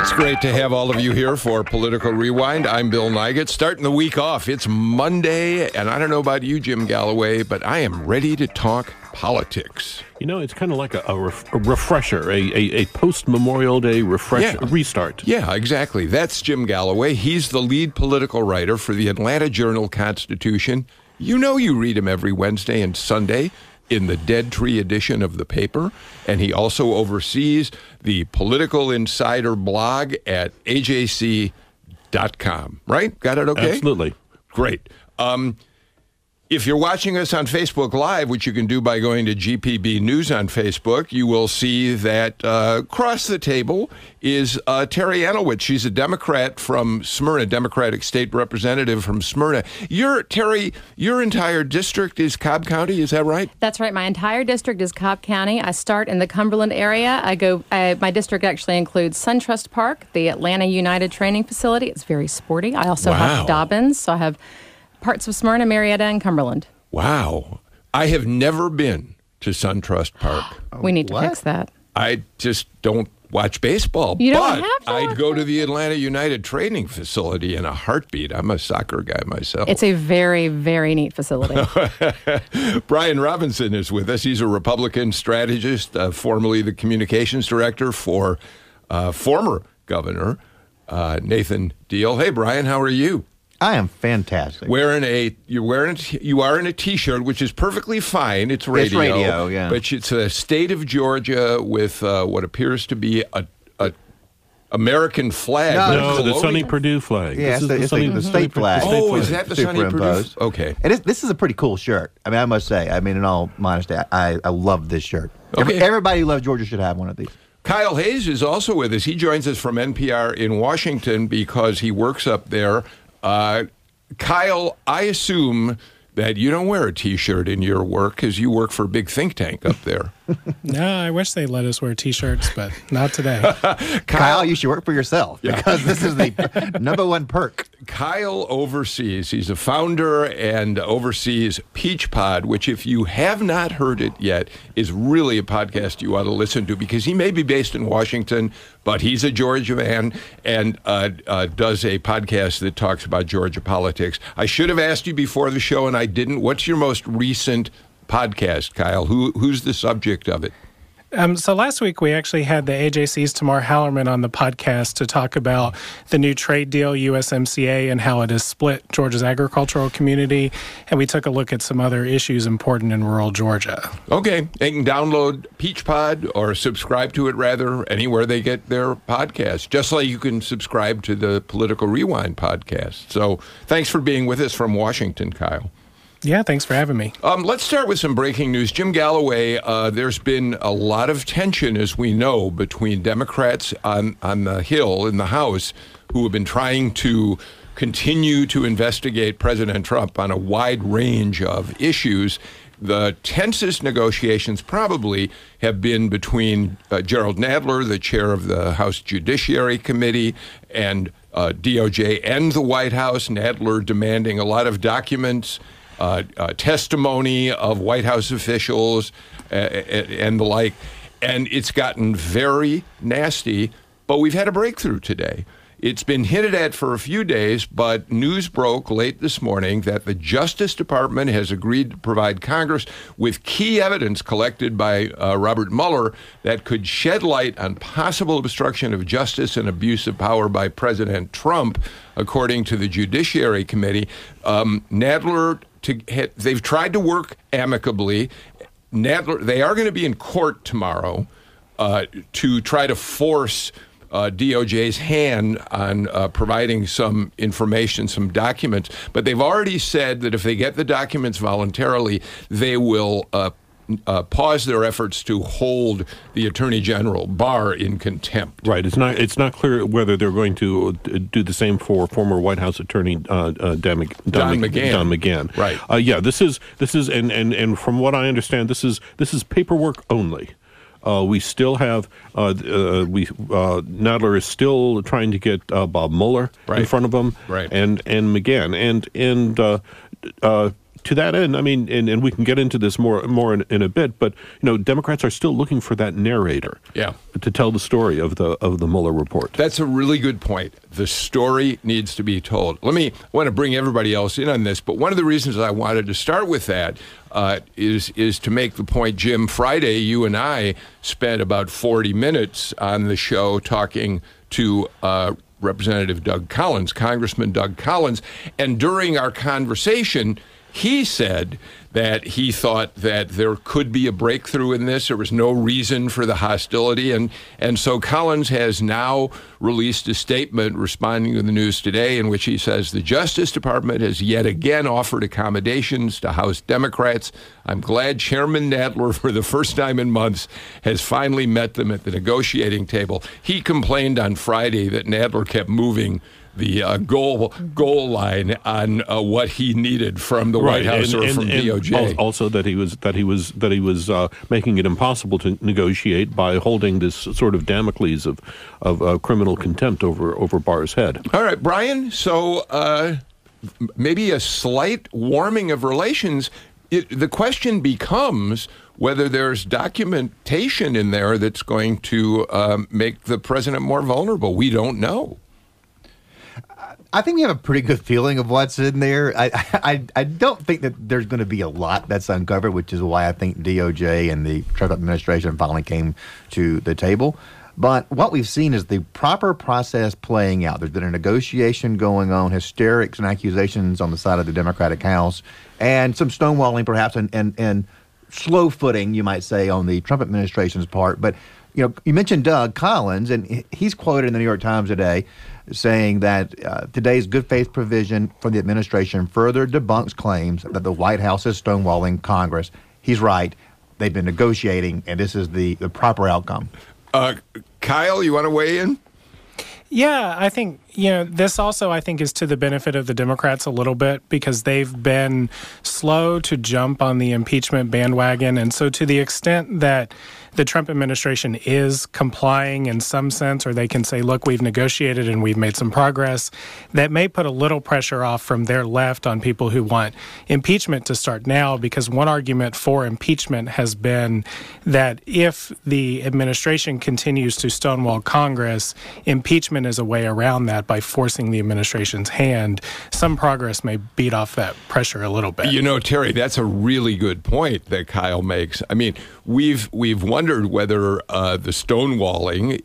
It's great to have all of you here for Political Rewind. I'm Bill Nigut. Starting the week off, it's Monday, and I don't know about you, Jim Galloway, but I am ready to talk politics. You know, it's kind of like a, a, ref- a refresher, a, a, a post Memorial Day refresh Yeah. restart. Yeah, exactly. That's Jim Galloway. He's the lead political writer for the Atlanta Journal Constitution. You know you read him every Wednesday and Sunday in the Dead Tree edition of the paper. And he also oversees the Political Insider blog at ajc.com. Right? Got it okay? Absolutely. Great. Um, if you're watching us on Facebook Live, which you can do by going to GPB News on Facebook, you will see that uh, across the table is uh, Terry Anulewicz. She's a Democrat from Smyrna, Democratic State Representative from Smyrna. Your Terry, your entire district is Cobb County, is that right? That's right. My entire district is Cobb County. I start in the Cumberland area. I go. Uh, my district actually includes SunTrust Park, the Atlanta United Training Facility. It's very sporty. I also Wow. have Dobbins, so I have parts of Smyrna, Marietta, and Cumberland. Wow. I have never been to SunTrust Park. we need to what? fix that. I just don't watch baseball. You don't but have to I'd go to the Atlanta United Training Facility in a heartbeat. I'm a soccer guy myself. It's a very, very neat facility. Brian Robinson is with us. He's a Republican strategist, uh, formerly the communications director for uh, former governor uh, Nathan Deal. Hey, Brian, how are you? I am fantastic. Wearing a you're wearing you are in a t-shirt, which is perfectly fine. It's radio, it's radio, yeah. But it's a state of Georgia with uh, what appears to be a, a American flag. No, No, the Sonny Perdue flag. yeah, This it's is the, it's the, the state flag. Oh, is that the Sonny Perdue? superimposed. Okay. And it's, this is a pretty cool shirt. I mean, I must say. I mean, in all modesty, I, I love this shirt. Every- Okay. everybody who loves Georgia should have one of these. Kyle Hayes is also with us. He joins us from NPR in Washington because he works up there. Uh, Kyle, I assume that you don't wear a T-shirt in your work because you work for a big think tank up there. No, I wish they let us wear T-shirts, but not today. Kyle, you should work for yourself because this is the number one perk. Kyle oversees. He's a founder and oversees Peach Pod, which, if you have not heard it yet, is really a podcast you ought to listen to because he may be based in Washington, but he's a Georgia man and uh, uh, does a podcast that talks about Georgia politics. I should have asked you before the show, and I didn't. What's your most recent podcast, Kyle? Who who's the subject of it? Um, so last week we actually had the AJC's Tamar Hallerman on the podcast to talk about the new trade deal, USMCA, and how it has split Georgia's agricultural community. And we took a look at some other issues important in rural Georgia. Okay, they can download Peach Pod or subscribe to it rather anywhere they get their podcasts, just like you can subscribe to the Political Rewind podcast. So thanks for being with us from Washington, Kyle. Yeah, thanks for having me. Um, let's start with some breaking news. Jim Galloway, uh, there's been a lot of tension, as we know, between Democrats on, on the Hill in the House who have been trying to continue to investigate President Trump on a wide range of issues. The tensest negotiations probably have been between uh, Jerrold Nadler, the chair of the House Judiciary Committee, and uh, DOJ and the White House. Nadler demanding a lot of documents uh, uh, testimony of White House officials uh, and the like. And it's gotten very nasty, but we've had a breakthrough today. It's been hinted at for a few days, but news broke late this morning that the Justice Department has agreed to provide Congress with key evidence collected by uh, Robert Mueller that could shed light on possible obstruction of justice and abuse of power by President Trump, according to the Judiciary Committee. Um, Nadler, to, ha- they've tried to work amicably. Nadler, they are going to be in court tomorrow uh, to try to force uh, DOJ's hand on uh, providing some information, some documents. But they've already said that if they get the documents voluntarily, they will. Uh, pause their efforts to hold the attorney general Barr in contempt. Right. It's not. It's not clear whether they're going to uh, do the same for former White House Attorney uh, uh, Don, Mc- Don Mc- McGahn. Don McGahn. Right. Uh, yeah. This is this is and, and and from what I understand, this is this is paperwork only. Uh, we still have uh, uh, we uh, Nadler is still trying to get uh, Bob Mueller in front of him, Right. and and McGahn, and and uh, uh, to that end, I mean, and, and we can get into this more more in, in a bit, but you know, Democrats are still looking for that narrator, Yeah. to tell the story of the of the Mueller report. That's a really good point. The story needs to be told. Let me I want to bring everybody else in on this, but one of the reasons I wanted to start with that uh, is is to make the point, Jim. Friday, you and I spent about forty minutes on the show talking to. Uh, Representative Doug Collins, Congressman Doug Collins, and during our conversation, he said that he thought that there could be a breakthrough in this. There was no reason for the hostility. And, and so Collins has now released a statement responding to the news today in which he says the Justice Department has yet again offered accommodations to House Democrats. I'm glad Chairman Nadler, for the first time in months, has finally met them at the negotiating table. He complained on Friday that Nadler kept moving the uh, goal goal line on uh, what he needed from the White House or from DOJ. Also, that he was that he was that he was uh, making it impossible to negotiate by holding this sword of Damocles of of uh, criminal contempt over over Barr's head. All right, Brian. So uh, maybe a slight warming of relations. It, the question becomes whether there's documentation in there that's going to um, make the president more vulnerable. We don't know. I think we have a pretty good feeling of what's in there. I, I, I don't think that there's going to be a lot that's uncovered, which is why I think DOJ and the Trump administration finally came to the table. But what we've seen is the proper process playing out. There's been a negotiation going on, hysterics and accusations on the side of the Democratic House, and some stonewalling perhaps, and, and, and slow footing, you might say, on the Trump administration's part. But you know, you mentioned Doug Collins, and he's quoted in the New York Times today saying that uh, today's good faith provision from the administration further debunks claims that the White House is stonewalling Congress. He's right. They've been negotiating, and this is the, the proper outcome. Uh, Kyle, you want to weigh in? Yeah, I think, you know, this also, I think, is to the benefit of the Democrats a little bit because they've been slow to jump on the impeachment bandwagon. And so, to the extent that the Trump administration is complying in some sense, or they can say, look, we've negotiated and we've made some progress, that may put a little pressure off from their left on people who want impeachment to start now. Because one argument for impeachment has been that if the administration continues to stonewall Congress, impeachment is a way around that by forcing the administration's hand. Some progress may beat off that pressure a little bit. You know, Terry, that's a really good point that Kyle makes. I mean, we've we've wondered whether uh, the stonewalling,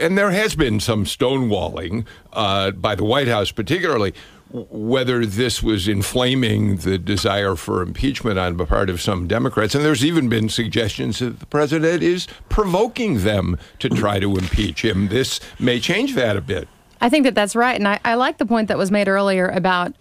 and there has been some stonewalling uh, by the White House, particularly, whether this was inflaming the desire for impeachment on the part of some Democrats. And there's even been suggestions that the president is provoking them to try to impeach him. This may change that a bit. I think that that's right. And I, I like the point that was made earlier about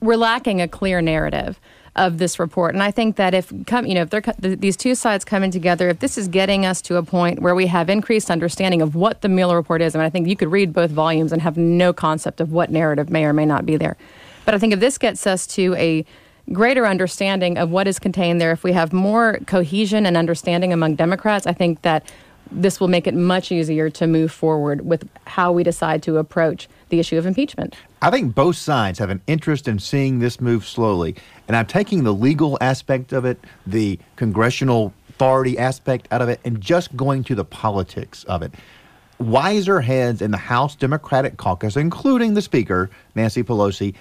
we're lacking a clear narrative of this report. And I think that if come, you know, if they're th- these two sides coming together, if this is getting us to a point where we have increased understanding of what the Mueller report is, I mean, I think you could read both volumes and have no concept of what narrative may or may not be there. But I think if this gets us to a greater understanding of what is contained there, if we have more cohesion and understanding among Democrats, I think that this will make it much easier to move forward with how we decide to approach the issue of impeachment. I think both sides have an interest in seeing this move slowly. And I'm taking the legal aspect of it, the congressional authority aspect out of it, and just going to the politics of it. Wiser heads in the House Democratic caucus, including the Speaker, Nancy Pelosi,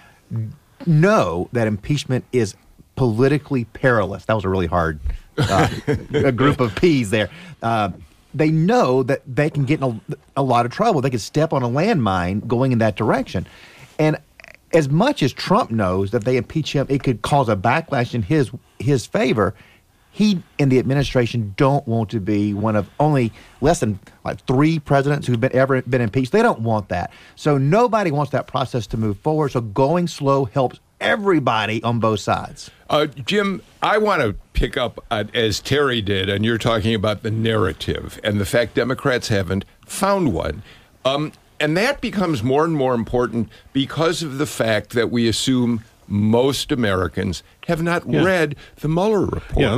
know that impeachment is politically perilous. That was a really hard uh, a group of peas there. Uh, they know that they can get in a, a lot of trouble. They could step on a landmine going in that direction. And as much as Trump knows that they impeach him, it could cause a backlash in his his favor. He and the administration don't want to be one of only less than like three presidents who've been ever been impeached. They don't want that. So nobody wants that process to move forward. So going slow helps everybody on both sides. Uh, Jim, I want to pick up uh, as Terry did, and you're talking about the narrative and the fact Democrats haven't found one. Um, and that becomes more and more important because of the fact that we assume most Americans have not Yeah. read the Mueller report. Yeah,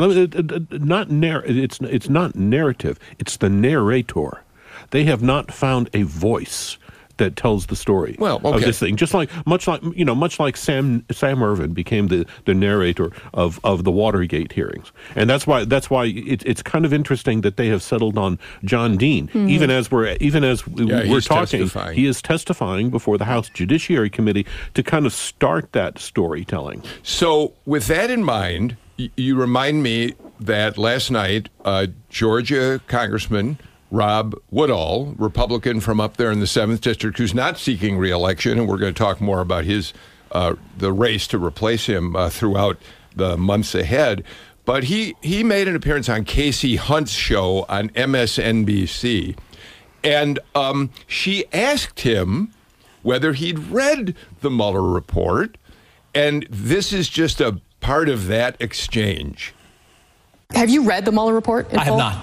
not narr- It's it's not narrative. It's the narrator. They have not found a voice that tells the story Well, of this thing. Just like much like you know, much like Sam Sam Ervin became the, the narrator of, of the Watergate hearings, and that's why that's why it, it's kind of interesting that they have settled on John Dean, even as we're even as we, Yeah, we're talking. testifying. He is testifying before the House Judiciary Committee to kind of start that storytelling. So, with that in mind, y- you remind me that last night, uh, Georgia Congressman Rob Woodall, Republican from up there in the seventh district, who's not seeking reelection, and we're going to talk more about his uh, the race to replace him uh, throughout the months ahead. But he he made an appearance on Kasie Hunt's show on MSNBC, and um, she asked him whether he'd read the Mueller report. And this is just a part of that exchange. Have you read the Mueller report? in I have full? not.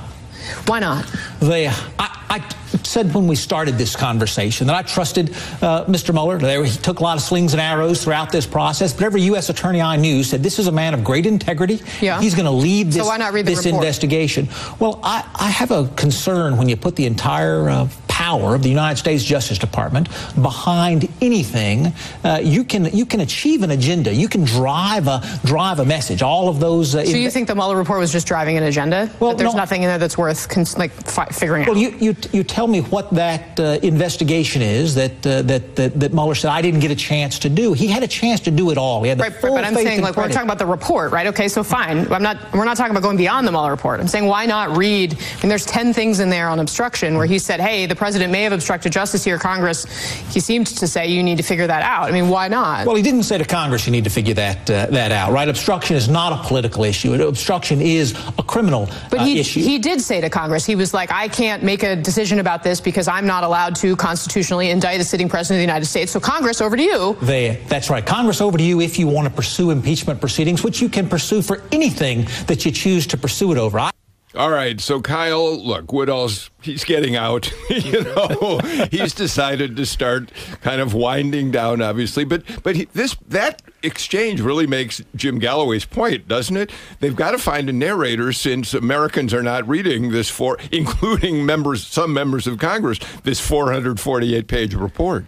Why not? They, I, I said when we started this conversation that I trusted uh, Mr. Mueller. There, he took a lot of slings and arrows throughout this process, but every U.S. attorney I knew said this is a man of great integrity. Yeah. He's going to lead So this, read this investigation. Well, I, I have a concern when you put the entire uh, power of the United States Justice Department behind anything. Uh, you can you can achieve an agenda. You can drive a drive a message. All of those. Uh, So you think the Mueller report was just driving an agenda? Well, That there's no. nothing in there that's worth cons- like figuring Well, out. you, you, you tell me what that uh, investigation is that, uh, that, that, that Mueller said I didn't get a chance to do. He had a chance to do it all. He had the Right, but, full but I'm saying like we're talking about the report, right? Okay, so fine. I'm not. We're not talking about going beyond the Mueller report. I'm saying why not read? I mean, there's ten things in there on obstruction where he said, "Hey, the president may have obstructed justice here, Congress." He seemed to say you need to figure that out. I mean, why not? Well, he didn't say to Congress you need to figure that uh, that out, right? Obstruction is not a political issue. Obstruction is a criminal issue. But uh, he, issue. he did say to Congress, he was like, I can't make a decision about this because I'm not allowed to constitutionally indict a sitting president of the United States. So, Congress, over to you. there. That's right. Congress, over to you if you want to pursue impeachment proceedings, which you can pursue for anything that you choose to pursue it over. I- All right, so Kyle, look, Woodall's he's getting out. you know, he's decided to start kind of winding down, obviously. But but he, this that exchange really makes Jim Galloway's point, doesn't it? They've got to find a narrator since Americans are not reading this for, including members, some members of Congress, this 448 page report.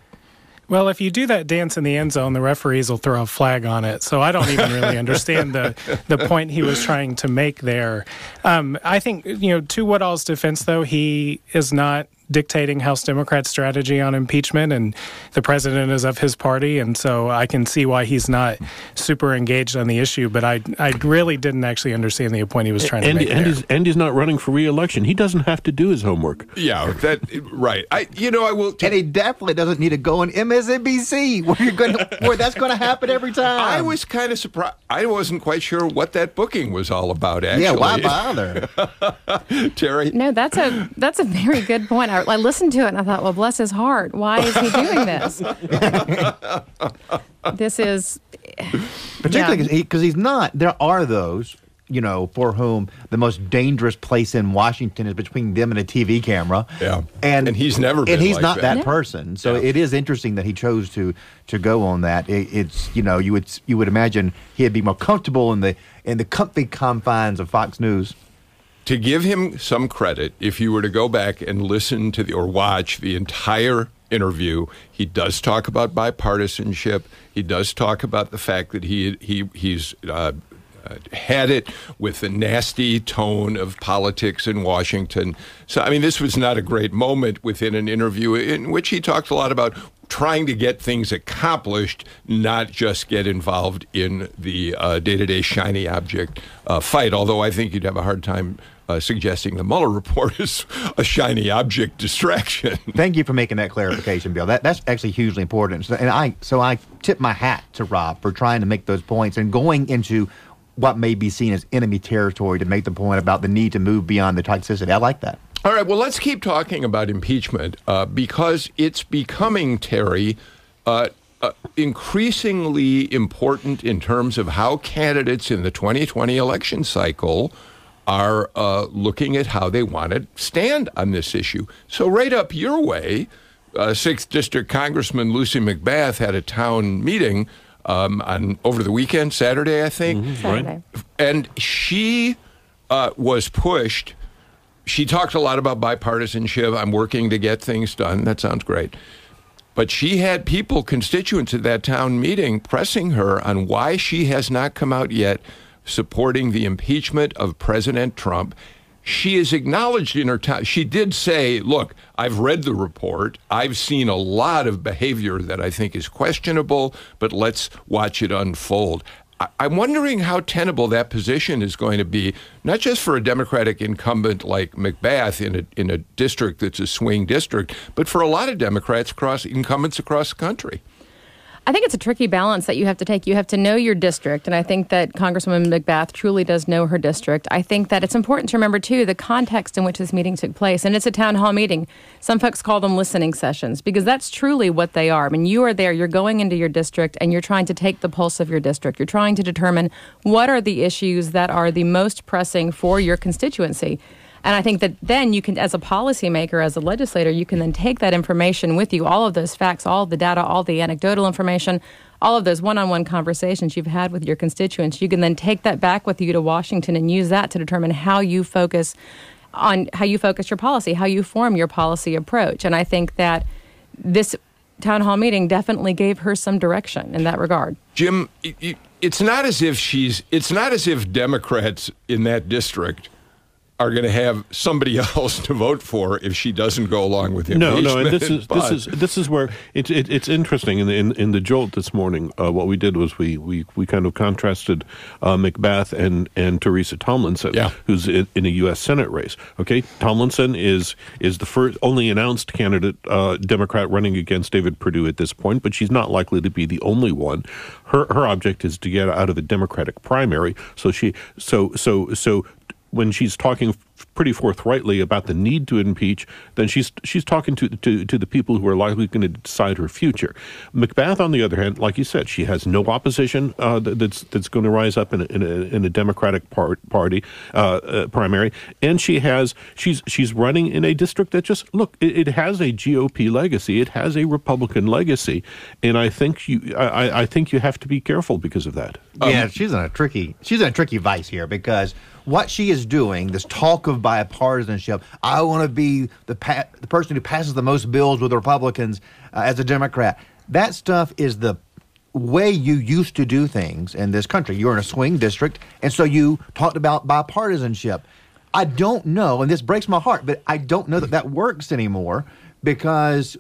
Well, if you do that dance in the end zone, the referees will throw a flag on it. So I don't even really understand the the point he was trying to make there. Um, I think you know, to Woodall's defense, though, he is not dictating House Democrats' strategy on impeachment, and the president is of his party, and so I can see why he's not super engaged on the issue. But I I really didn't actually understand the point he was trying to And, make and, he's, and he's not running for reelection. He doesn't have to do his homework. Yeah, that right. I you know I will. And he definitely doesn't need to go on MSNBC where you're going where that's going to happen every time. I was kind of surprised. I wasn't quite sure what that booking was all about. Actually, Yeah, why bother? Terry? No, that's a that's a very good point. I, I listened to it and I thought, well, bless his heart. Why is he doing this? this is Particularly Yeah. because he's not. There are those, you know, for whom the most dangerous place in Washington is between them and a TV camera. Yeah. and And he's never been and he's like not that. that person. So Yeah. it is interesting that he chose to to go on that. It, it's you know you would you would imagine he'd be more comfortable in the in the comfy confines of Fox News. To give him some credit, if you were to go back and listen to the or watch the entire interview, he does talk about bipartisanship. He does talk about the fact that he he he's. Uh, uh, had it with the nasty tone of politics in Washington. So, I mean, this was not a great moment within an interview in which he talked a lot about trying to get things accomplished, not just get involved in the uh, day-to-day shiny object uh, fight. Although I think you'd have a hard time uh, suggesting the Mueller report is a shiny object distraction. Thank you for making that clarification, Bill. That that's actually hugely important. So, and I so I tip my hat to Rob for trying to make those points and going into what may be seen as enemy territory to make the point about the need to move beyond the toxicity. I like that. All right, well, let's keep talking about impeachment uh, because it's becoming, Terry, uh, uh, increasingly important in terms of how candidates in the 2020 election cycle are uh, looking at how they want to stand on this issue. So, right up your way, uh, 6th District Congressman Lucy McBath had a town meeting um, on over the weekend, Saturday, I think. Saturday. And she uh, was pushed. She talked a lot about bipartisanship. I'm working to get things done. That sounds great. But she had people, constituents at that town meeting, pressing her on why she has not come out yet supporting the impeachment of President Trump. She is acknowledged in her town. She did say, Look, I've read the report. I've seen a lot of behavior that I think is questionable, but let's watch it unfold. I'm wondering how tenable that position is going to be, not just for a Democratic incumbent like McBath in a in a district that's a swing district, but for a lot of Democrats across incumbents across the country. I think it's a tricky balance that you have to take. You have to know your district, and I think that Congresswoman McBath truly does know her district. I think that it's important to remember, too, the context in which this meeting took place. And it's a town hall meeting. Some folks call them listening sessions because that's truly what they are. I mean, you are there, you're going into your district, and you're trying to take the pulse of your district. You're trying to determine what are the issues that are the most pressing for your constituency. And I think that then you can, as a policymaker, as a legislator, you can then take that information with you, all of those facts, all of the data, all the anecdotal information, all of those one on one conversations you've had with your constituents. You can then take that back with you to Washington and use that to determine how you focus on how you focus your policy, how you form your policy approach. And I think that this town hall meeting definitely gave her some direction in that regard. Jim, it- it- it's not as if she's. It's not as if Democrats in that district are going to have somebody else to vote for if she doesn't go along with No, no, and this is this is this is where it, it, it's interesting. In the in, in the jolt this morning, uh, what we did was we we, we kind of contrasted uh, McBath and and Teresa Tomlinson, Yeah. who's in, in a U.S. Senate race. Okay, Tomlinson is is the first only announced candidate uh, Democrat running against David Perdue at this point, but she's not likely to be the only one. Her her object is to get out of the Democratic primary. So she so so so when she's talking pretty forthrightly about the need to impeach, then she's she's talking to to, to the people who are likely going to decide her future. McBath, on the other hand, like you said, she has no opposition uh, that- that's that's going to rise up in a, in a, in a Democratic part, party uh, uh, primary, and she has she's she's running in a district that just look it, it has a GOP legacy, it has a Republican legacy, and I think you I, I- think you have to be careful because of that. yeah, she's in a tricky she's in a tricky vice here because what she is doing, this talk of bipartisanship, I want to be the pa- the person who passes the most bills with the Republicans uh, as a Democrat. That stuff is the way you used to do things in this country. You're in a swing district, and so you talked about bipartisanship. I don't know, and this breaks my heart, but I don't know that that works anymore because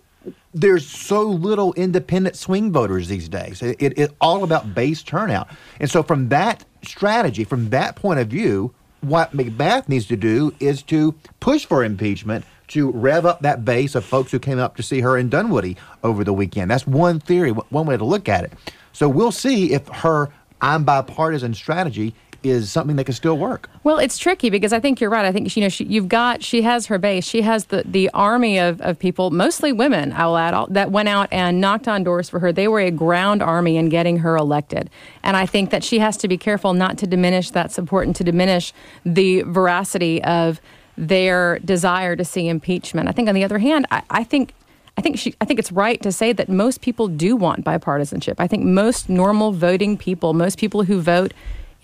there's so little independent swing voters these days. It, it- it's all about base turnout. And so, from that strategy, from that point of view, what McBath needs to do is to push for impeachment to rev up that base of folks who came up to see her in Dunwoody over the weekend. That's one theory, one way to look at it. So, we'll see if her I'm bipartisan strategy is something that can still work. Well, it's tricky because I think you're right. I think you know she, you've got she has her base. She has the the army of, of people, mostly women. I will add all, that went out and knocked on doors for her. They were a ground army in getting her elected, and I think that she has to be careful not to diminish that support and to diminish the veracity of their desire to see impeachment. I think on the other hand, I, I think I think she, I think it's right to say that most people do want bipartisanship. I think most normal voting people, most people who vote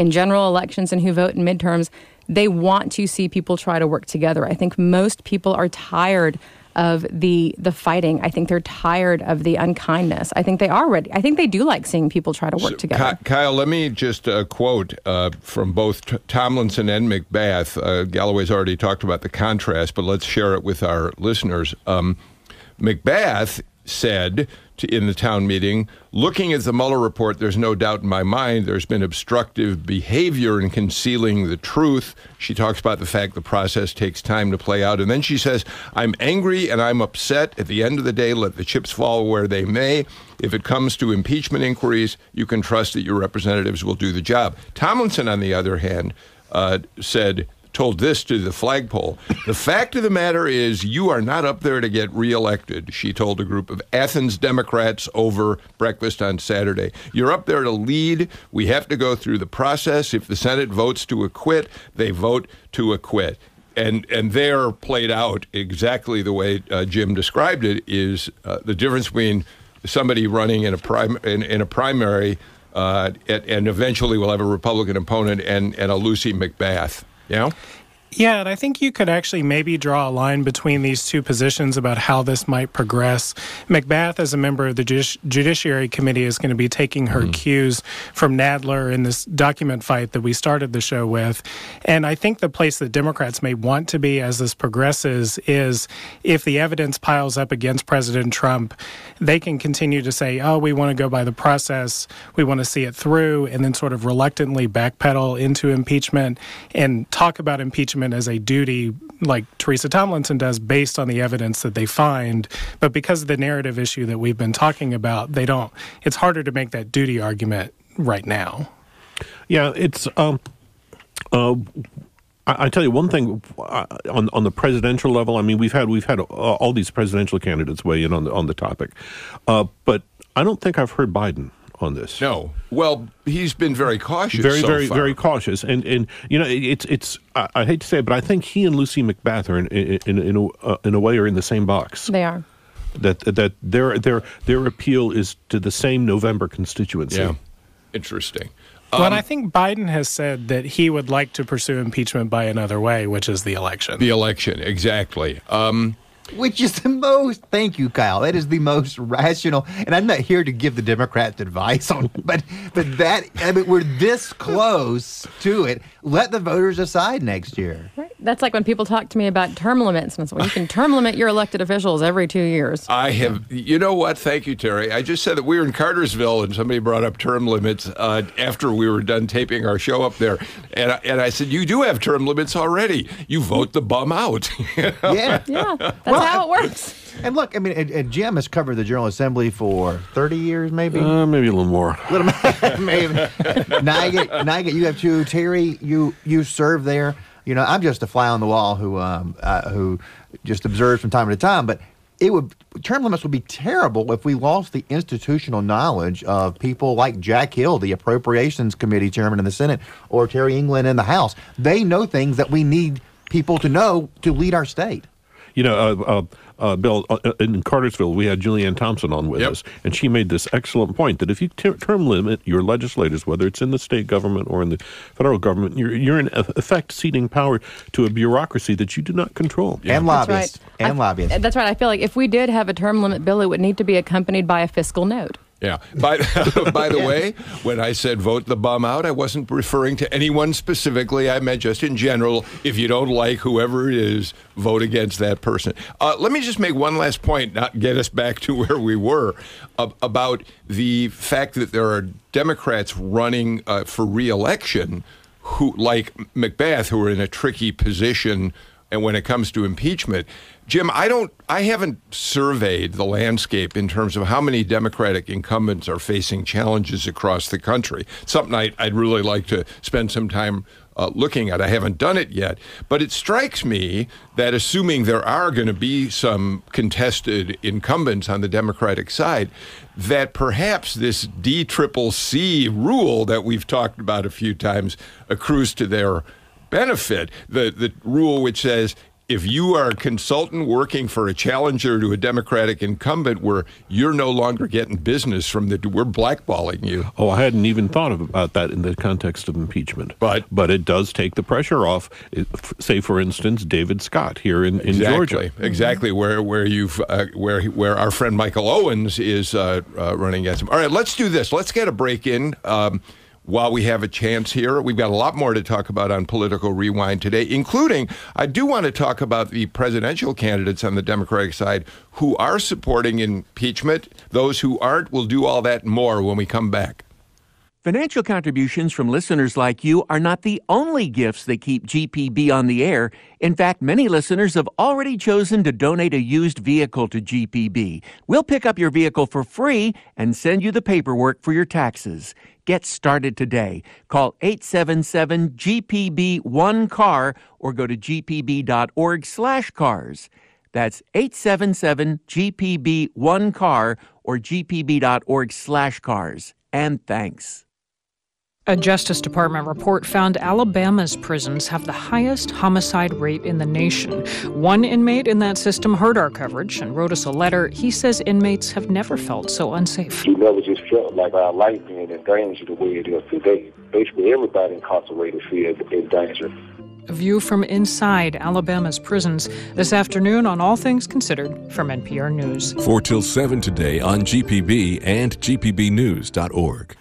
in general elections and who vote in midterms, they want to see people try to work together. I think most people are tired of the the fighting. I think they're tired of the unkindness. I think they are ready. I think they do like seeing people try to work together. Ky- Kyle, let me just uh, quote uh, from both T- Tomlinson and McBath. Uh, Galloway's already talked about the contrast, but let's share it with our listeners. Um, McBath said to, in the town meeting, looking at the Mueller report, there's no doubt in my mind there's been obstructive behavior in concealing the truth. She talks about the fact the process takes time to play out. And then she says, I'm angry and I'm upset. At the end of the day, let the chips fall where they may. If it comes to impeachment inquiries, you can trust that your representatives will do the job. Tomlinson, on the other hand, uh, said, told this to the flagpole. The fact of the matter is, you are not up there to get reelected, she told a group of Athens Democrats over breakfast on Saturday. You're up there to lead. We have to go through the process. If the Senate votes to acquit, they vote to acquit. And, and there played out exactly the way uh, Jim described it is uh, the difference between somebody running in a prim- in, in a primary, uh, and, and eventually we'll have a Republican opponent and and a Lucy McBath. Yeah. Yeah, and I think you could actually maybe draw a line between these two positions about how this might progress. McBath, as a member of the Judici- Judiciary Committee, is going to be taking her mm. cues from Nadler in this document fight that we started the show with. And I think the place that Democrats may want to be as this progresses is if the evidence piles up against President Trump, they can continue to say, oh, we want to go by the process, we want to see it through, and then sort of reluctantly backpedal into impeachment and talk about impeachment as a duty like Teresa Tomlinson does based on the evidence that they find. But because of the narrative issue that we've been talking about, they don't, it's harder to make that duty argument right now. Yeah, it's, um, uh, I, I tell you one thing uh, on on the presidential level. I mean, we've had we've had uh, all these presidential candidates weigh in on the on the topic, uh, but I don't think I've heard Biden on this. No. Well, he's been very cautious. Very, so very, far. very cautious. And and you know, it's it's. I, I, hate to say it, but I think he and Lucy McBath are in in in, in, a, uh, in a way are in the same box. They are. That that their their their appeal is to the same November constituency. Yeah. Interesting. Well, um, I think Biden has said that he would like to pursue impeachment by another way, which is the election. The election, exactly. Um, which is the most thank you kyle that is the most rational and i'm not here to give the democrats advice on but but that i mean we're this close to it let the voters decide next year. Right. That's like when people talk to me about term limits and well, you can term limit your elected officials every two years. I have you know what? Thank you terry. I just said that we were in cartersville and somebody brought up term limits uh, after we were done taping our show up there. And I, and I said you do have term limits already. You vote the bum out. Yeah. Yeah that's well, how it works. And look, I mean, and, and, Jim has covered the General Assembly for 30 years, maybe? Uh, maybe a little more. A little, maybe. Nigut, Nigut, you have two. Terry, you you serve there. You know, I'm just a fly on the wall who um, uh, who just observes from time to time. But it would term limits would be terrible if we lost the institutional knowledge of people like Jack Hill, the Appropriations Committee chairman in the Senate, or Terry England in the House. They know things that we need people to know to lead our state. You know, uh, uh, uh, Bill, uh, uh, in Cartersville, we had Julianne Thompson on with yep. us, and she made this excellent point that if you ter- term limit your legislators, whether it's in the state government or in the federal government, you're, you're in effect ceding power to a bureaucracy that you do not control. Yeah. And lobbyists. That's right. And lobbyists. That's right. I feel like if we did have a term limit bill, it would need to be accompanied by a fiscal note. Yeah. By, by the way, when I said vote the bum out, I wasn't referring to anyone specifically. I meant just in general. If you don't like whoever it is, vote against that person. Uh, let me just make one last point, not get us back to where we were, uh, about the fact that there are Democrats running uh, for reelection who, like McBath, who are in a tricky position. And when it comes to impeachment, Jim, I don't I haven't surveyed the landscape in terms of how many Democratic incumbents are facing challenges across the country. Something I, would really like to spend some time uh, looking at. I haven't done it yet, but it strikes me that assuming there are going to be some contested incumbents on the Democratic side, that perhaps this D triple C rule that we've talked about a few times accrues to their benefit. The the rule which says if you are a consultant working for a challenger to a Democratic incumbent where you're no longer getting business from the, we're blackballing you. Oh, I hadn't even thought of, about that in the context of impeachment. But, but it does take the pressure off. Say, for instance, David Scott here in, in exactly, Georgia. Exactly, where where you've uh, where where our friend Michael Owens is uh, uh, running against him. All right, let's do this. Let's get a break in. Um, while we have a chance here. We've got a lot more to talk about on Political Rewind today, including I do want to talk about the presidential candidates on the Democratic side who are supporting impeachment. Those who aren't will do all that more when we come back. Financial contributions from listeners like you are not the only gifts that keep GPB on the air. In fact, many listeners have already chosen to donate a used vehicle to GPB. We'll pick up your vehicle for free and send you the paperwork for your taxes. Get started today. Call 877 GPB 1 car or go to gpb.org slash cars. That's 877 GPB 1 car or gpb.org slash cars. And thanks. A Justice Department report found Alabama's prisons have the highest homicide rate in the nation. One inmate in that system heard our coverage and wrote us a letter. He says inmates have never felt so unsafe. We never just felt like our life being in danger the way it is today. Basically, everybody incarcerated feels in danger. A view from inside Alabama's prisons this afternoon on All Things Considered from NPR News. 4 till 7 today on GPB and GPBnews.org.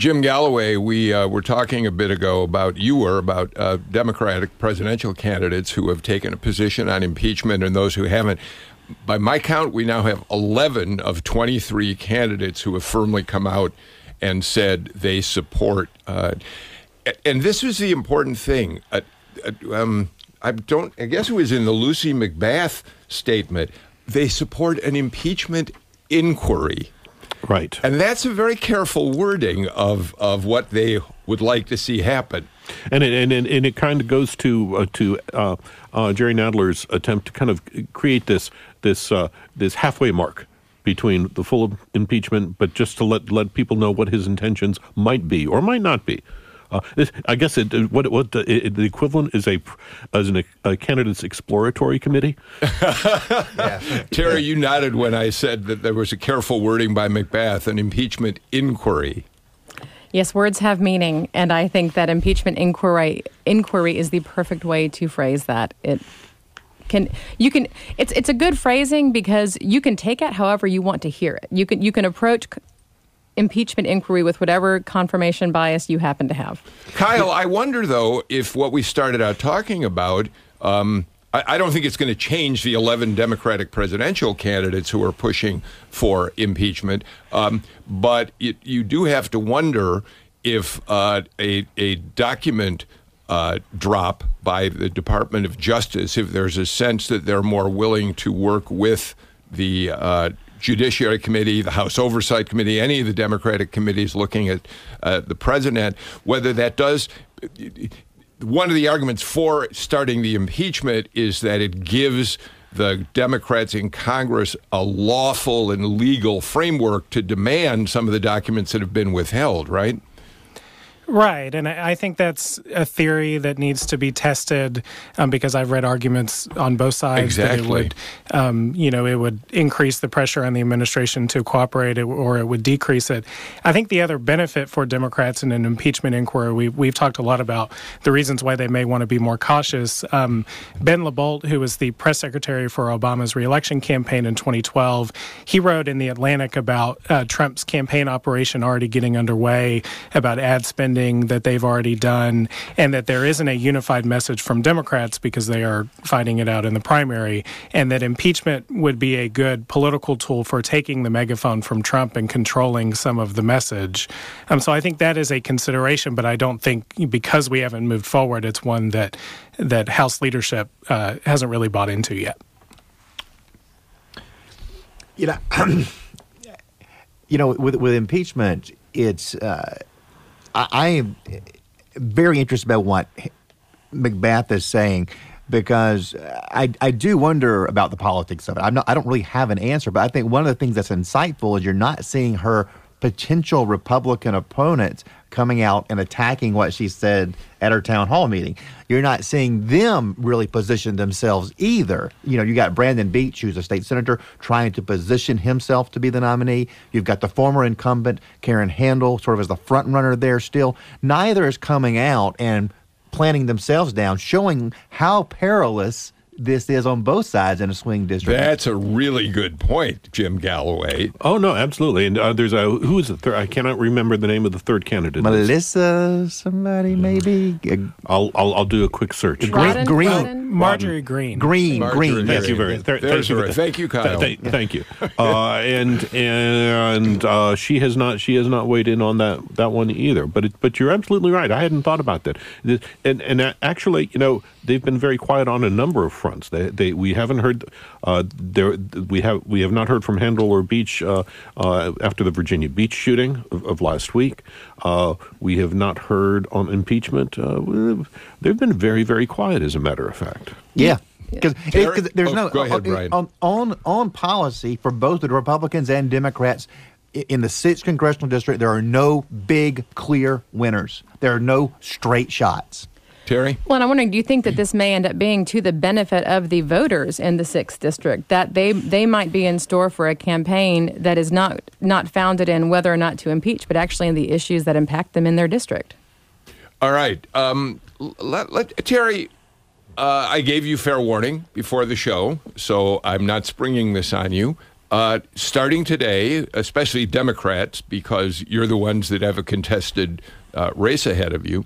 Jim Galloway, we uh, were talking a bit ago about you were about uh, Democratic presidential candidates who have taken a position on impeachment and those who haven't. By my count, we now have 11 of 23 candidates who have firmly come out and said they support. Uh, and this is the important thing. Uh, uh, um, I don't. I guess it was in the Lucy McBath statement. They support an impeachment inquiry. Right. And that's a very careful wording of, of what they would like to see happen. And it, and, and it kind of goes to uh, to uh, uh, Jerry Nadler's attempt to kind of create this this uh, this halfway mark between the full impeachment, but just to let let people know what his intentions might be or might not be. Uh, this, I guess it, what what the, it, the equivalent is a as an, a candidate's exploratory committee. yeah. Terry, you nodded when I said that there was a careful wording by McBath, an impeachment inquiry. Yes, words have meaning, and I think that impeachment inquiry inquiry is the perfect way to phrase that. It can you can it's it's a good phrasing because you can take it however you want to hear it. You can you can approach impeachment inquiry with whatever confirmation bias you happen to have. Kyle, I wonder though if what we started out talking about. Um, I, don't think it's going to change the 11 Democratic presidential candidates who are pushing for impeachment, um, but it, you do have to wonder if uh, a, a document uh, drop by the Department of Justice, if there's a sense that they're more willing to work with the uh, Judiciary Committee, the House Oversight Committee, any of the Democratic committees looking at uh, the president, whether that does. One of the arguments for starting the impeachment is that it gives the Democrats in Congress a lawful and legal framework to demand some of the documents that have been withheld, right? Right, and I think that's a theory that needs to be tested um, because I've read arguments on both sides exactly. that it would, um, you know, it would increase the pressure on the administration to cooperate, or it would decrease it. I think the other benefit for Democrats in an impeachment inquiry, we, we've talked a lot about the reasons why they may want to be more cautious. Um, ben LaBolt, who was the press secretary for Obama's reelection campaign in 2012, he wrote in the Atlantic about uh, Trump's campaign operation already getting underway, about ad spending that they've already done, and that there isn't a unified message from Democrats because they are fighting it out in the primary, and that impeachment would be a good political tool for taking the megaphone from Trump and controlling some of the message. Um, so I think that is a consideration, but I don't think because we haven't moved forward, it's one that that House leadership uh, hasn't really bought into yet. You know, you know, with with impeachment, it's. Uh, I, I am very interested about what McBath is saying because I, I do wonder about the politics of it. I'm not, I don't really have an answer, but I think one of the things that's insightful is you're not seeing her potential Republican opponents coming out and attacking what she said at her town hall meeting. You're not seeing them really position themselves either. You know, you got Brandon Beach, who's a state senator, trying to position himself to be the nominee. You've got the former incumbent, Karen Handel, sort of as the front runner there still. Neither is coming out and planting themselves down, showing how perilous this is on both sides in a swing district. That's a really good point, Jim Galloway. Oh no, absolutely. And uh, there's a who is the third? I cannot remember the name of the third candidate. Melissa, somebody maybe. I'll I'll, I'll do a quick search. Greene, Greene. Marjorie Greene. Greene, Marjorie Greene. Thank you very There- th- thank, there's you. a- thank you, Kyle. Th- th- thank you. Uh, and and uh, she has not she has not weighed in on that that one either. But it, but you're absolutely right. I hadn't thought about that. And and actually, you know, they've been very quiet on a number of fronts. They they we haven't heard uh, there we have we have not heard from Handel or Beach uh, uh, after the Virginia Beach shooting of, of last week. Uh, we have not heard on impeachment. Uh, they've been very very quiet, as a matter of fact. Yeah. Because Terry? there's Oh, no go ahead, on, Brian. on on on policy for both the Republicans and Democrats. in the sixth congressional district, there are no big, clear winners. There are no straight shots. Terry? Well, and I'm wondering, do you think that this may end up being to the benefit of the voters in the sixth district? That they they might be in store for a campaign that is not not founded in whether or not to impeach, but actually in the issues that impact them in their district. All right. Um, let, let, Terry, uh, I gave you fair warning before the show, so I'm not springing this on you. Uh, starting today, especially Democrats, because you're the ones that have a contested uh, race ahead of you,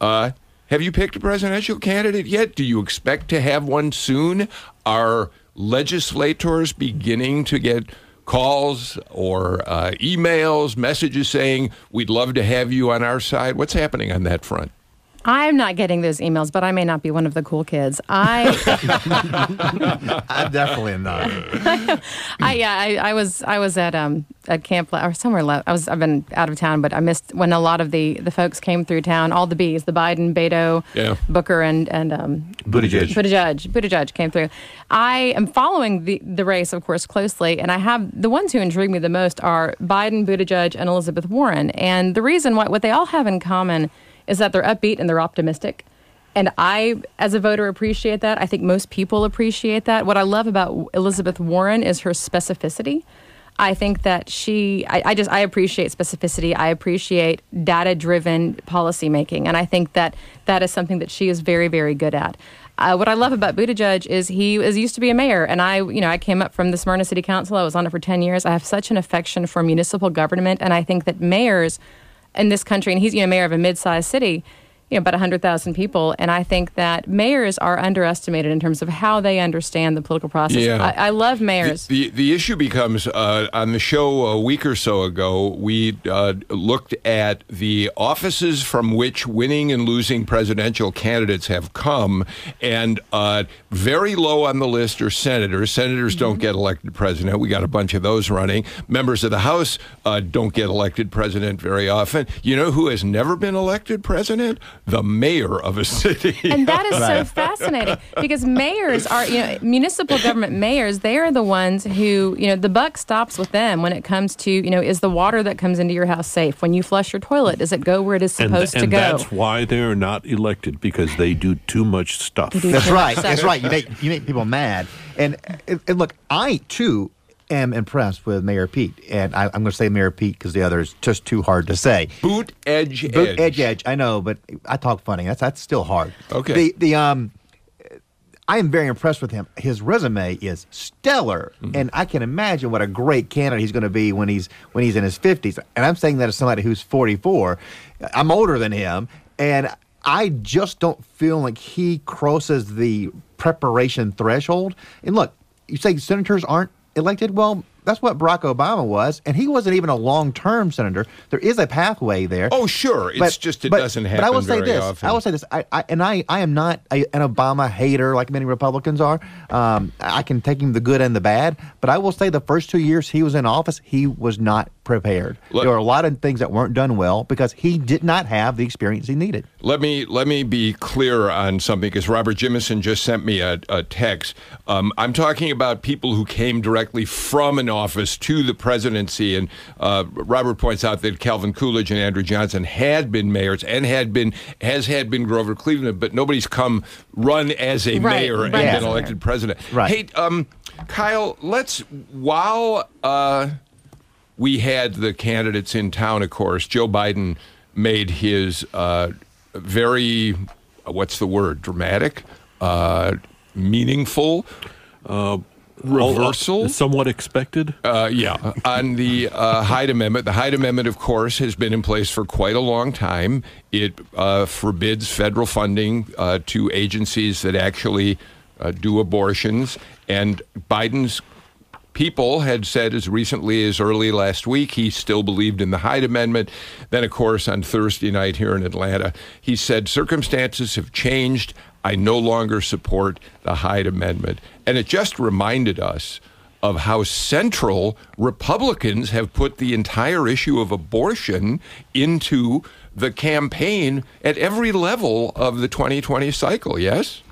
uh, have you picked a presidential candidate yet? Do you expect to have one soon? Are legislators beginning to get calls or uh, emails, messages saying, we'd love to have you on our side? What's happening on that front? I'm not getting those emails, but I may not be one of the cool kids. I, I definitely am not. I yeah, I, I was I was at um at camp la- or somewhere. le- I was I've been out of town, but I missed when a lot of the the folks came through town. All the bees, the Biden, Beto, Yeah. Booker, and and um, Buttigieg. Buttigieg, Buttigieg came through. I am following the, the race, of course, closely, and I have the ones who intrigue me the most are Biden, Buttigieg, and Elizabeth Warren. And the reason why, what they all have in common is that they're upbeat and they're optimistic. And I, as a voter, appreciate that. I think most people appreciate that. What I love about Elizabeth Warren is her specificity. I think that she, I, I just, I appreciate specificity. I appreciate data driven policymaking. And I think that that is something that she is very, very good at. Uh, what I love about Buttigieg is he is used to be a mayor, and I, you know, I came up from the Smyrna City Council. I was on it for ten years. I have such an affection for municipal government, and I think that mayors in this country, and he's you know mayor of a mid-sized city, you know about hundred thousand people, and I think that mayors are underestimated in terms of how they understand the political process. Yeah. I, I love mayors. The, the, the issue becomes uh, on the show a week or so ago, we uh, looked at the offices from which winning and losing presidential candidates have come, and uh, very low on the list are senators. Senators don't get elected president. We got a bunch of those running. Members of the House uh, don't get elected president very often. You know who has never been elected president? The mayor of a city. and that is so fascinating because mayors are, you know, municipal government mayors, they are the ones who, you know, the buck stops with them when it comes to, you know, is the water that comes into your house safe? When you flush your toilet, does it go where it is supposed and to go? that's why they're not elected because they do too much stuff. That's right. stuff. That's right. You make you make people mad. And, and, and look, I too am impressed with Mayor Pete, and I, I'm going to say Mayor Pete because the other is just too hard to say. Boot edge Boot- edge. edge, edge. I know, but I talk funny. That's that's still hard. Okay. The the um, I am very impressed with him. His resume is stellar, Mm-hmm. and I can imagine what a great candidate he's going to be when he's when he's in his fifties. And I'm saying that as somebody who's 44. I'm older than him, and I just don't feel like he crosses the preparation threshold. And look, you say senators aren't elected. Well, that's what Barack Obama was, and he wasn't even a long-term senator. There is a pathway there. Oh, sure. It's just it doesn't happen. But I will say this. often. I will say this. I, I and I, I am not a, an Obama hater like many Republicans are. Um, I can take him the good and the bad, but I will say the first two years he was in office, he was not prepared. Look- there were a lot of things that weren't done well because he did not have the experience he needed. Let me let me be clear on something because Robert Jimison just sent me a, a text. Um, I'm talking about people who came directly from an office to the presidency, and uh, Robert points out that Calvin Coolidge and Andrew Johnson had been mayors and had been has had been Grover Cleveland, but nobody's come run as a Right, mayor and right. been elected president. Right. Hey, um, Kyle, let's while. Uh, we had the candidates in town, of course. Joe Biden made his uh, very, uh, what's the word, dramatic, uh, meaningful reversal. Somewhat expected. Uh, yeah, on the uh, Hyde Amendment. The Hyde Amendment, of course, has been in place for quite a long time. It uh, forbids federal funding uh, to agencies that actually uh, do abortions. And Biden's people had said as recently as early last week he still believed in the Hyde Amendment. Then, of course, on Thursday night here in Atlanta, he said circumstances have changed. I no longer support the Hyde Amendment. And it just reminded us of how central Republicans have put the entire issue of abortion into the campaign at every level of the 2020 cycle, yes?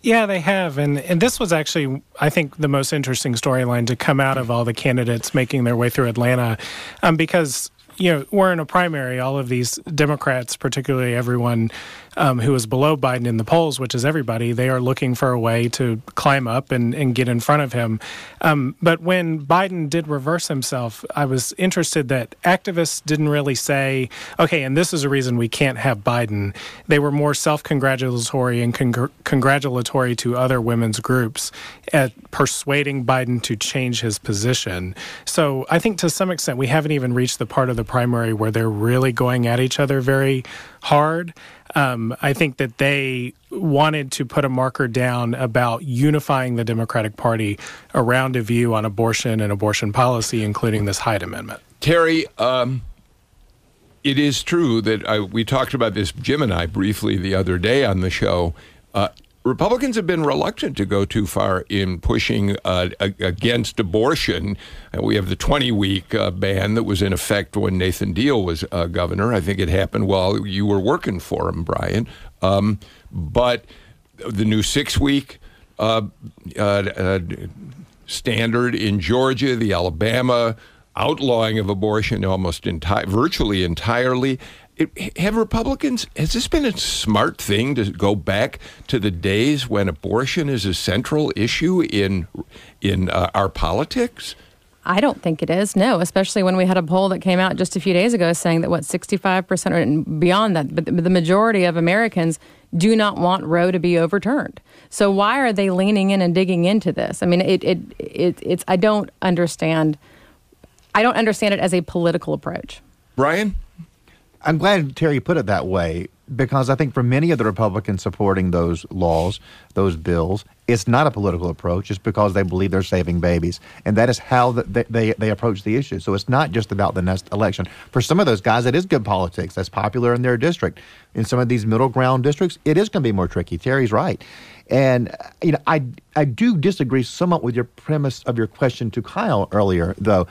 Yeah, they have, and and this was actually, I think, the most interesting storyline to come out of all the candidates making their way through Atlanta, um, because you know, we're in a primary. All of these Democrats, particularly everyone um, who is below Biden in the polls, which is everybody, they are looking for a way to climb up and, and get in front of him. Um, but when Biden did reverse himself, I was interested that activists didn't really say, okay, and this is a reason we can't have Biden. They were more self congratulatory and congr- congratulatory to other women's groups at persuading Biden to change his position. So I think to some extent, we haven't even reached the part of the primary where they're really going at each other very hard. Um, I think that they wanted to put a marker down about unifying the Democratic Party around a view on abortion and abortion policy, including this Hyde Amendment. Terry, um, it is true that I, we talked about this, Jim and I, briefly the other day on the show. Uh, Republicans have been reluctant to go too far in pushing uh, against abortion. Uh, we have the 20 week uh, ban that was in effect when Nathan Deal was uh, governor. I think it happened while you were working for him, Brian. Um, but the new six week uh, uh, standard in Georgia, the Alabama outlawing of abortion almost enti- virtually entirely, it, have Republicans, has this been a smart thing to go back to the days when abortion is a central issue in, in uh, our politics? I don't think it is. No, especially when we had a poll that came out just a few days ago saying that what 65% or beyond that, but the majority of Americans do not want Roe to be overturned. So why are they leaning in and digging into this? I mean, it, it, it it's I don't understand. I don't understand it as a political approach. Brian? I'm glad Terry put it that way because I think for many of the Republicans supporting those laws, those bills, it's not a political approach. It's because they believe they're saving babies, and that is how the, they, they they approach the issue. So it's not just about the next election. For some of those guys, it is good politics. That's popular in their district. In some of these middle ground districts, it is going to be more tricky. Terry's right, and you know I I do disagree somewhat with your premise of your question to Kyle earlier, though.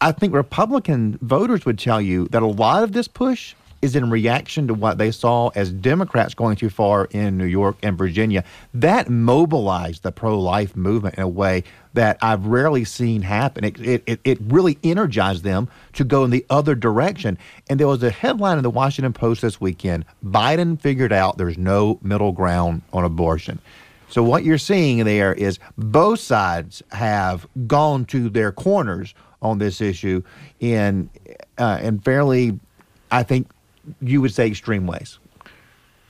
I think Republican voters would tell you that a lot of this push is in reaction to what they saw as Democrats going too far in New York and Virginia. That mobilized the pro life movement in a way that I've rarely seen happen. It, it, it really energized them to go in the other direction. And there was a headline in the Washington Post this weekend Biden figured out there's no middle ground on abortion. So what you're seeing there is both sides have gone to their corners on this issue in uh, in fairly, I think you would say, extreme ways.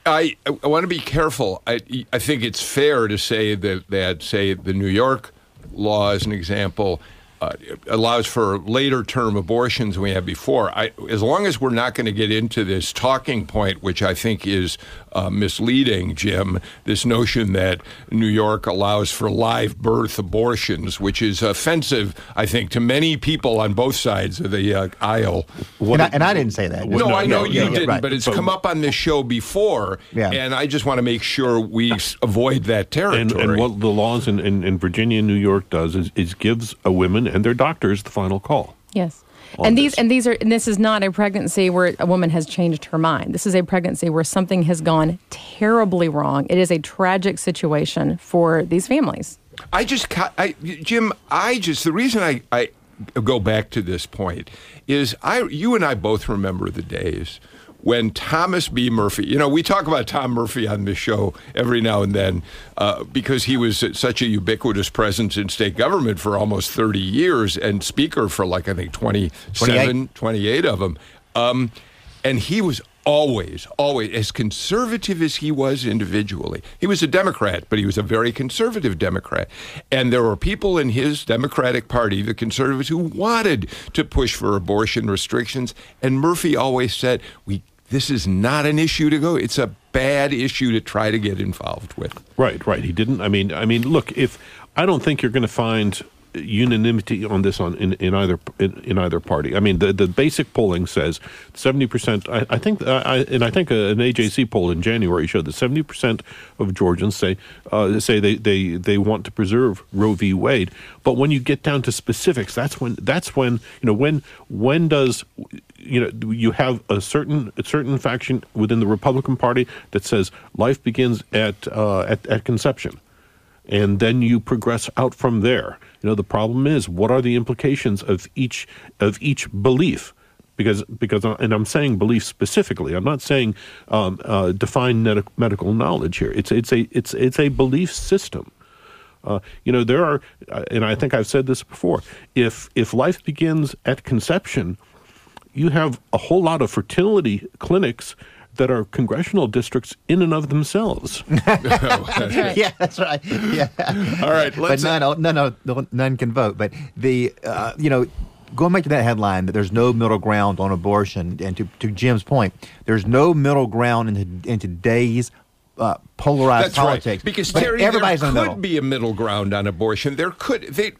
I, I want to be careful. I, I think it's fair to say that, that, say, the New York law, as an example, uh, allows for later term abortions than we had before. I, as long as we're not going to get into this talking point, which I think is uh, misleading, Jim, this notion that New York allows for live birth abortions, which is offensive, I think, to many people on both sides of the uh, aisle. And I, and I, didn't say that. No, no I know you yeah, didn't, right. but it's come up on this show before, yeah. and I just want to make sure we avoid that territory. And, and what the laws in, in, in, Virginia and New York does is, is gives a women and their doctors the final call. Yes and these and these are and this is not a pregnancy where a woman has changed her mind. This is a pregnancy where something has gone terribly wrong. It is a tragic situation for these families. I just, I, Jim, I just the reason I, I go back to this point is I, you and I both remember the days when Thomas B. Murphy, you know, we talk about Tom Murphy on this show every now and then uh, because he was such a ubiquitous presence in state government for almost 30 years and speaker for like, I think, 27, 28, 28 of them. Um, and he was always, always, as conservative as he was individually, he was a Democrat, but he was a very conservative Democrat. And there were people in his Democratic Party, the conservatives, who wanted to push for abortion restrictions. And Murphy always said, we this is not an issue to go. It's a bad issue to try to get involved with. Right, right. He didn't. I mean, I mean, look. If I don't think you're going to find unanimity on this on in, in either in, in, either party. I mean, the the basic polling says seventy percent. I, I, think, I, and I think an AJC poll in January showed that seventy percent of Georgians say uh, say they, they they want to preserve Roe v. Wade. But when you get down to specifics, that's when that's when you know when when does you know, you have a certain a certain faction within the Republican Party that says life begins at uh, at, at conception, and then you progress out from there. You know, the problem is what are the implications of each of each belief? Because because and I'm saying belief specifically. I'm not saying um, uh, define med- medical knowledge here. It's it's a it's it's a belief system. Uh, you know, there are, uh, and I think I've said this before. If if life begins at conception, you have a whole lot of fertility clinics that are congressional districts in and of themselves. yeah, that's right. Yeah. All right, but none, none, none, none can vote. But the, uh, you know, going back to that headline that there's no middle ground on abortion, and to, to Jim's point, there's no middle ground in, in today's uh, polarized That's politics. Right. Because but Terry, everybody's there could middle. be a middle ground on abortion. There could. They,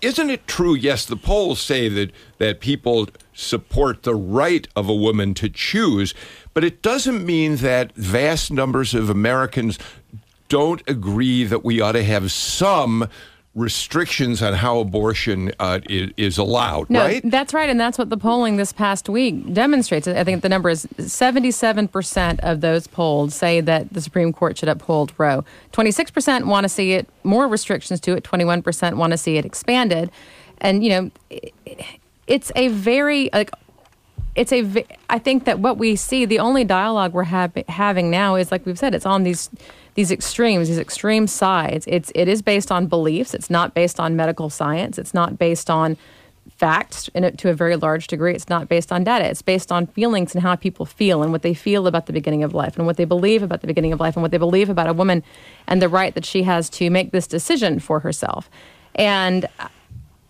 isn't it true? Yes, the polls say that that people support the right of a woman to choose, but it doesn't mean that vast numbers of Americans don't agree that we ought to have some restrictions on how abortion uh, is, is, allowed, no, right? That's right, and that's what the polling this past week demonstrates. I think the number is 77% of those polled say that the Supreme Court should uphold Roe. 26% want to see it more restrictions to it. 21% want to see it expanded, and you know, it's a very like. It's a. I think that what we see, the only dialogue we're ha- having now is like we've said, it's on these these extremes, these extreme sides. It's it is based on beliefs. It's not based on medical science. It's not based on facts in to a very large degree. It's not based on data. It's based on feelings and how people feel and what they feel about the beginning of life and what they believe about the beginning of life and what they believe about a woman and the right that she has to make this decision for herself. And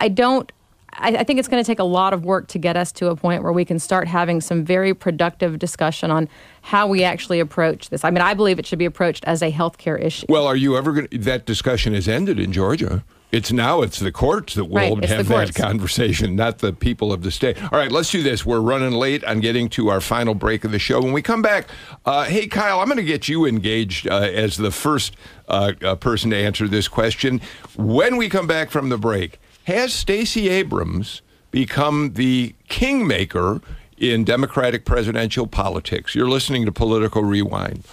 I don't I, I think it's going to take a lot of work to get us to a point where we can start having some very productive discussion on how we actually approach this. I mean, I believe it should be approached as a healthcare issue. Well, are you ever going to, that discussion has ended in Georgia. It's now it's the courts that will right, have that conversation, not the people of the state. All right, let's do this. We're running late on getting to our final break of the show. When we come back, uh, hey Kyle, I'm going to get you engaged uh, as the first uh, person to answer this question. When we come back from the break, has Stacey Abrams become the kingmaker in Democratic presidential politics? You're listening to Political Rewind.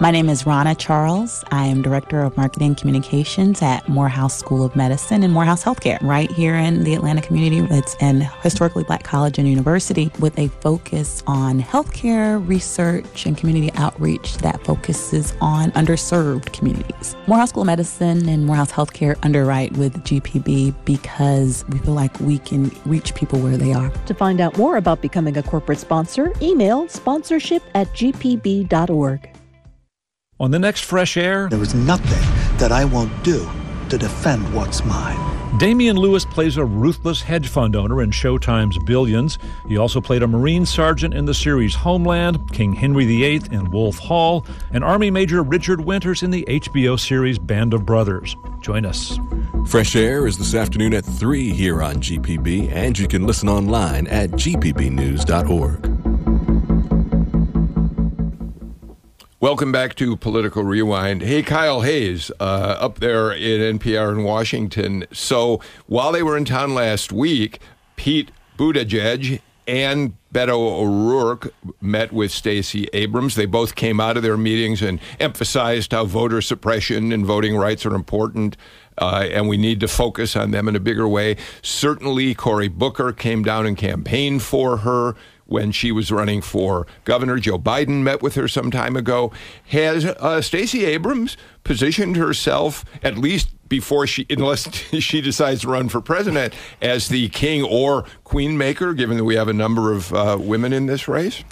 My name is Rana Charles. I am Director of Marketing Communications at Morehouse School of Medicine and Morehouse Healthcare, right here in the Atlanta community. It's an historically black college and university with a focus on healthcare research and community outreach that focuses on underserved communities. Morehouse School of Medicine and Morehouse Healthcare underwrite with GPB because we feel like we can reach people where they are. To find out more about becoming a corporate sponsor, email sponsorship at gpb.org. On the next Fresh Air, there is nothing that I won't do to defend what's mine. Damian Lewis plays a ruthless hedge fund owner in Showtime's Billions. He also played a Marine sergeant in the series Homeland, King Henry VIII in Wolf Hall, and Army Major Richard Winters in the HBO series Band of Brothers. Join us. Fresh Air is this afternoon at 3 here on GPB, and you can listen online at gpbnews.org. Welcome back to Political Rewind. Hey, Kyle Hayes, uh, up there in NPR in Washington. So while they were in town last week, Pete Buttigieg and Beto O'Rourke met with Stacey Abrams. They both came out of their meetings and emphasized how voter suppression and voting rights are important. Uh, and we need to focus on them in a bigger way. Certainly, Cory Booker came down and campaigned for her when she was running for governor. Joe Biden met with her some time ago. Has uh, Stacey Abrams positioned herself, at least before she, unless she decides to run for president, as the king or queen maker, given that we have a number of uh, women in this race?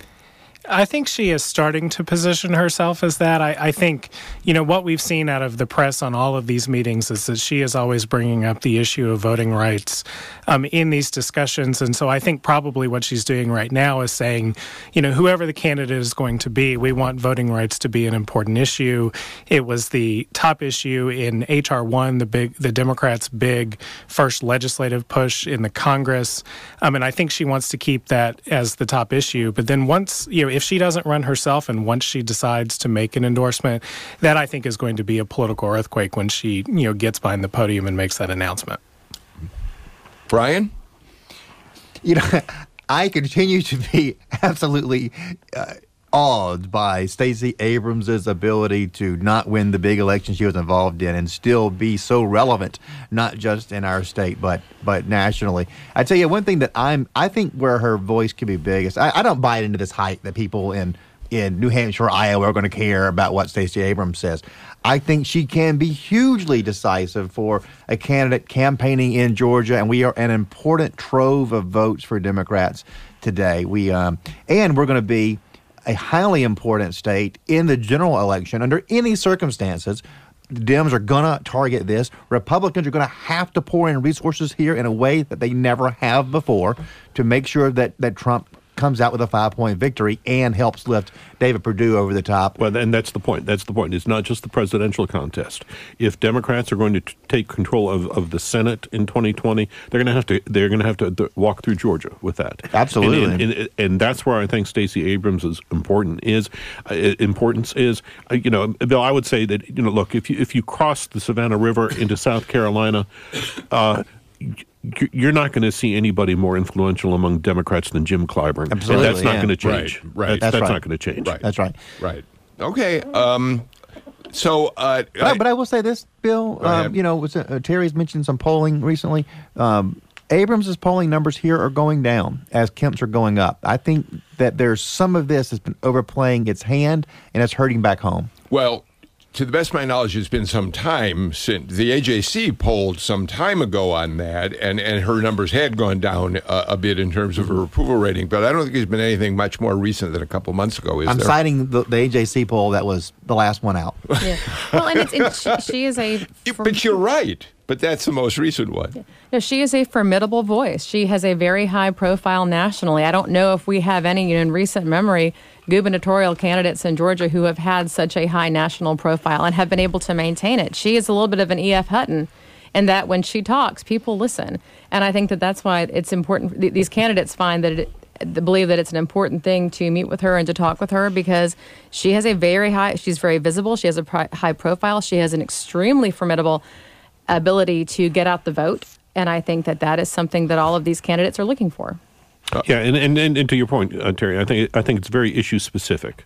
I think she is starting to position herself as that. I, I, think, you know, what we've seen out of the press on all of these meetings is that she is always bringing up the issue of voting rights um, in these discussions. And so I think probably what she's doing right now is saying, you know, whoever the candidate is going to be, we want voting rights to be an important issue. It was the top issue in H.R. 1, the big, the Democrats' big first legislative push in the Congress. Um, and I think she wants to keep that as the top issue. But then once, you know, if she doesn't run herself and once she decides to make an endorsement, that I think is going to be a political earthquake when she, you know, gets behind the podium and makes that announcement. Brian? You know, I continue to be absolutely uh, awed by Stacey Abrams' ability to not win the big election she was involved in and still be so relevant, not just in our state but but nationally. I tell you one thing that I'm I think where her voice could be biggest. I, I don't buy into this hype that people in in New Hampshire, or Iowa are going to care about what Stacey Abrams says. I think she can be hugely decisive for a candidate campaigning in Georgia, and we are an important trove of votes for Democrats today. We um, and we're going to be a highly important state in the general election under any circumstances. The Dems are going to target this. Republicans are going to have to pour in resources here in a way that they never have before to make sure that, that Trump comes out with a five point victory and helps lift David Perdue over the top. Well, and that's the point. That's the point. It's not just the presidential contest. If Democrats are going to t- take control of, of the Senate in 2020, they're going to have to they're going to have to th- walk through Georgia with that. Absolutely, and, and, and, and that's where I think Stacey Abrams is important. Is uh, importance is uh, you know Bill. I would say that you know look if you if you cross the Savannah River into South Carolina. Uh, you're not going to see anybody more influential among Democrats than Jim Clyburn. Absolutely, and that's not yeah. going to change. Right, right. That's, That's that's right. not going to change. Right. That's right. Right. Okay. Um, so, uh, But I, but I will say this, Bill. Um, you know, was, uh, Terry's mentioned some polling recently. Um, Abrams' polling numbers here are going down as Kemp's are going up. I think that there's some of this has been overplaying its hand and it's hurting back home. Well, to the best of my knowledge, it's been some time since the AJC polled some time ago on that, and, and her numbers had gone down uh, a bit in terms of her approval rating. But I don't think there's been anything much more recent than a couple months ago. Is I'm there? citing the, the AJC poll that was the last one out. Yeah. Well, and, it's, and she, she is a. but you're right. But that's the most recent one. No, she is a formidable voice. She has a very high profile nationally. I don't know if we have any in recent memory gubernatorial candidates in Georgia who have had such a high national profile and have been able to maintain it. She is a little bit of an E.F. Hutton in that when she talks, people listen. And I think that that's why it's important. th- These candidates find that it, believe that it's an important thing to meet with her and to talk with her because she has a very high, she's very visible, she has a pri- high profile, she has an extremely formidable ability to get out the vote. And I think that that is something that all of these candidates are looking for. Yeah, and, and, and, and to your point, uh, Terry, I think I think it's very issue specific.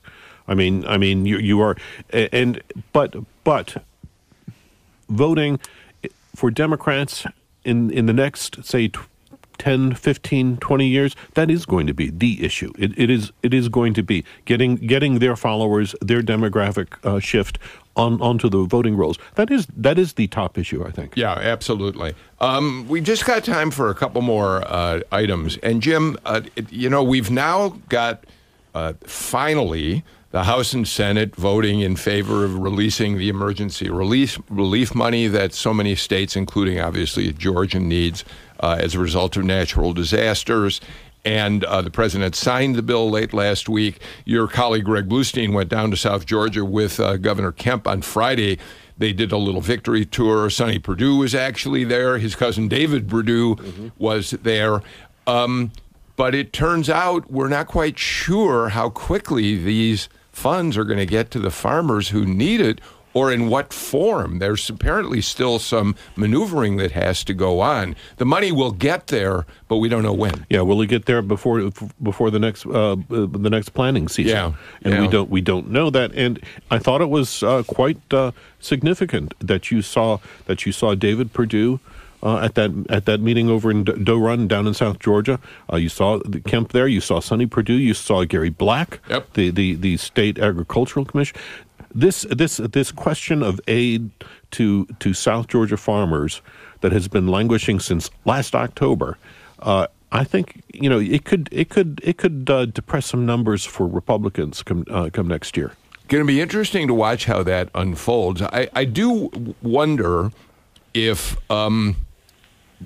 I mean, I mean, you you are, and but but voting for Democrats in in the next say. T- 10 15 20 years that is going to be the issue it, it is it is going to be getting getting their followers their demographic uh, shift on onto the voting rolls that is that is the top issue i think Yeah, absolutely. Um, we just got time for a couple more uh, items. And Jim, uh, it- you know, we've now got uh, finally the House and Senate voting in favor of releasing the emergency release relief money that so many states, including obviously Georgia, needs uh, as a result of natural disasters. And uh, the president signed the bill late last week. Your colleague Greg Bluestein went down to South Georgia with uh, Governor Kemp on Friday. They did a little victory tour. Sonny Perdue was actually there. His cousin David Perdue was there. Um, but it turns out we're not quite sure how quickly these funds are going to get to the farmers who need it or in what form. There's apparently still some maneuvering that has to go on. The money will get there, but we don't know when. Yeah, will it get there before before the next uh, the next planning season? Yeah, and we don't we don't know that. And I thought it was uh, quite uh, significant that you saw that you saw David Perdue. Uh, at that at that meeting over in D- Doerun down in South Georgia, uh, you saw the Kemp there. You saw Sonny Perdue. You saw Gary Black, Yep. the, the the state agricultural commission. This this this question of aid to to South Georgia farmers that has been languishing since last October. Uh, I think you know it could it could it could uh, depress some numbers for Republicans come uh, come next year. Going to be interesting to watch how that unfolds. I, I do wonder if, um,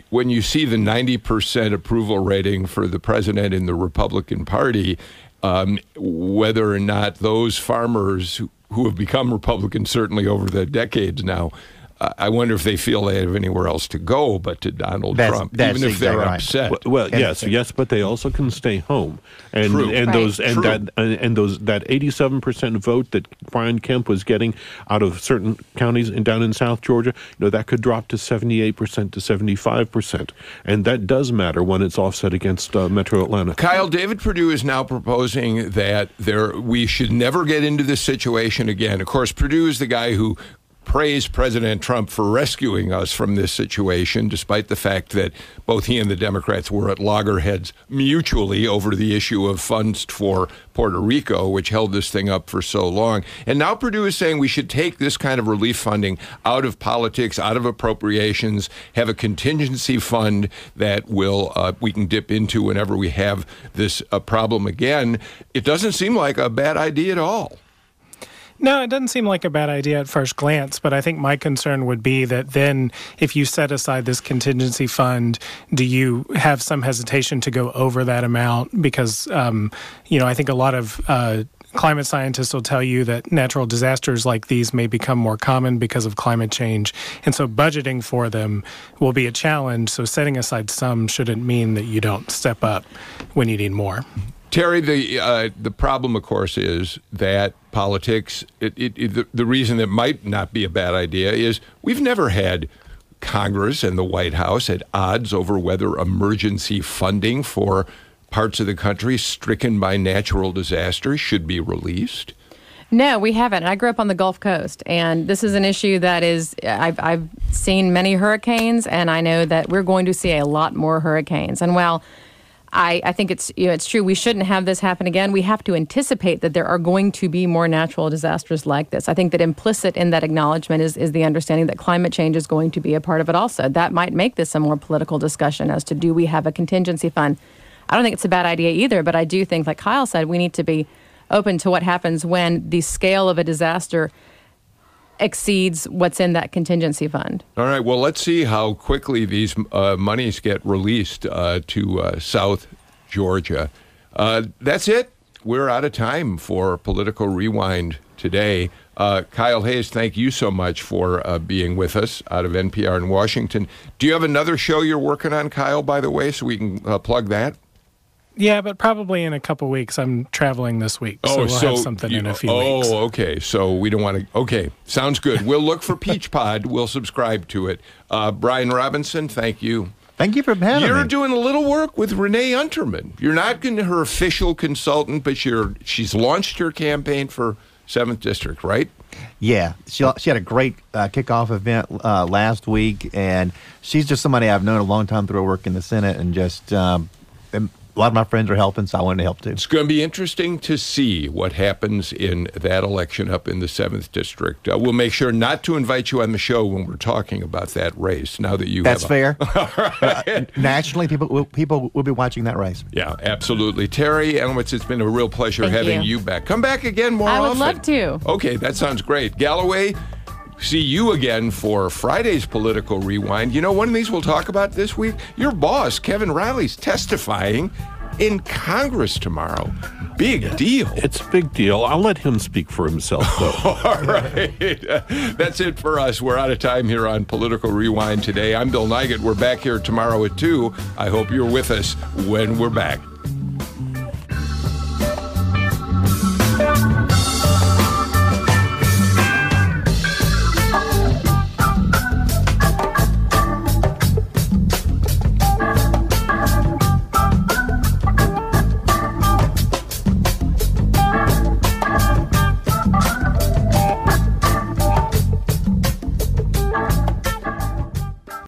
when you see the 90% approval rating for the president in the Republican Party, um, whether or not those farmers who, have become Republicans, certainly over the decades now, I I wonder if they feel they have anywhere else to go but to Donald That's- Trump, that's even if they're right. upset. Well, well, yes, yes, but they also can stay home, and True. and Right. those and True. that and, and those that eighty-seven percent vote that Brian Kemp was getting out of certain counties and down in South Georgia, you know, that could drop to seventy-eight percent to seventy-five percent, and that does matter when it's offset against uh, Metro Atlanta. Kyle, David Perdue is now proposing that there we should never get into this situation again. Of course, Perdue is the guy who praised President Trump for rescuing us from this situation, despite the fact that both he and the Democrats were at loggerheads mutually over the issue of funds for Puerto Rico, which held this thing up for so long. And now Perdue is saying we should take this kind of relief funding out of politics, out of appropriations, have a contingency fund that will uh, we can dip into whenever we have this uh, problem again. It doesn't seem like a bad idea at all. No, it doesn't seem like a bad idea at first glance, but I think my concern would be that then if you set aside this contingency fund, do you have some hesitation to go over that amount? Because, um, you know, I think a lot of uh, climate scientists will tell you that natural disasters like these may become more common because of climate change. And so budgeting for them will be a challenge. So setting aside some shouldn't mean that you don't step up when you need more. Terry, the uh, the problem, of course, is that politics. It, it, it, the, the reason that might not be a bad idea is we've never had Congress and the White House at odds over whether emergency funding for parts of the country stricken by natural disasters should be released. No, we haven't. I grew up on the Gulf Coast, and this is an issue that is, I've, I've seen many hurricanes, and I know that we're going to see a lot more hurricanes. And while I, I think it's you know it's true we shouldn't have this happen again. We have to anticipate that there are going to be more natural disasters like this. I think that implicit in that acknowledgement is is the understanding that climate change is going to be a part of it also. That might make this a more political discussion as to do we have a contingency fund. I don't think it's a bad idea either, but I do think like Kyle said we need to be open to what happens when the scale of a disaster exceeds what's in that contingency fund. All right. Well, let's see how quickly these uh, monies get released uh, to uh, South Georgia. Uh, that's it. We're out of time for political rewind today. Uh, Kyle Hayes, thank you so much for uh, being with us out of NPR in Washington. Do you have another show you're working on, Kyle? By the way, so we can plug that. Yeah, but probably in a couple weeks. I'm traveling this week, so we'll have something you- in a few oh, weeks. okay. So we don't want to. Okay, sounds good. We'll look for Peach Pod. We'll subscribe to it. Uh, Brian Robinson, thank you. Thank you for having You're me. doing a little work with Renee Unterman. You're not going to her official consultant, but you're she's launched her campaign for seventh district, right? Yeah, she she had a great uh, kickoff event uh, last week, and she's just somebody I've known a long time through her work in the Senate, and just um, and a lot of my friends are helping, so I wanted to help too. It's going to be interesting to see what happens in that election up in the seventh district. Uh, we'll make sure not to invite you on the show when we're talking about that race. Now that you That's have a- fair. But, uh, nationally, people will, people will be watching that race. Yeah, absolutely. Terry Anulewicz, it's been a real pleasure Thank having you. you. back. Come back again more I would often. love to. Okay, that sounds great. Galloway, see you again for Friday's Political Rewind. You know, one of these we'll talk about this week. Your boss, Kevin Riley's testifying in Congress tomorrow. Big deal. It's a big deal. I'll let him speak for himself, though. All right. That's it for us. We're out of time here on Political Rewind today. I'm Bill Nigut. We're back here tomorrow at 2. I hope you're with us when we're back.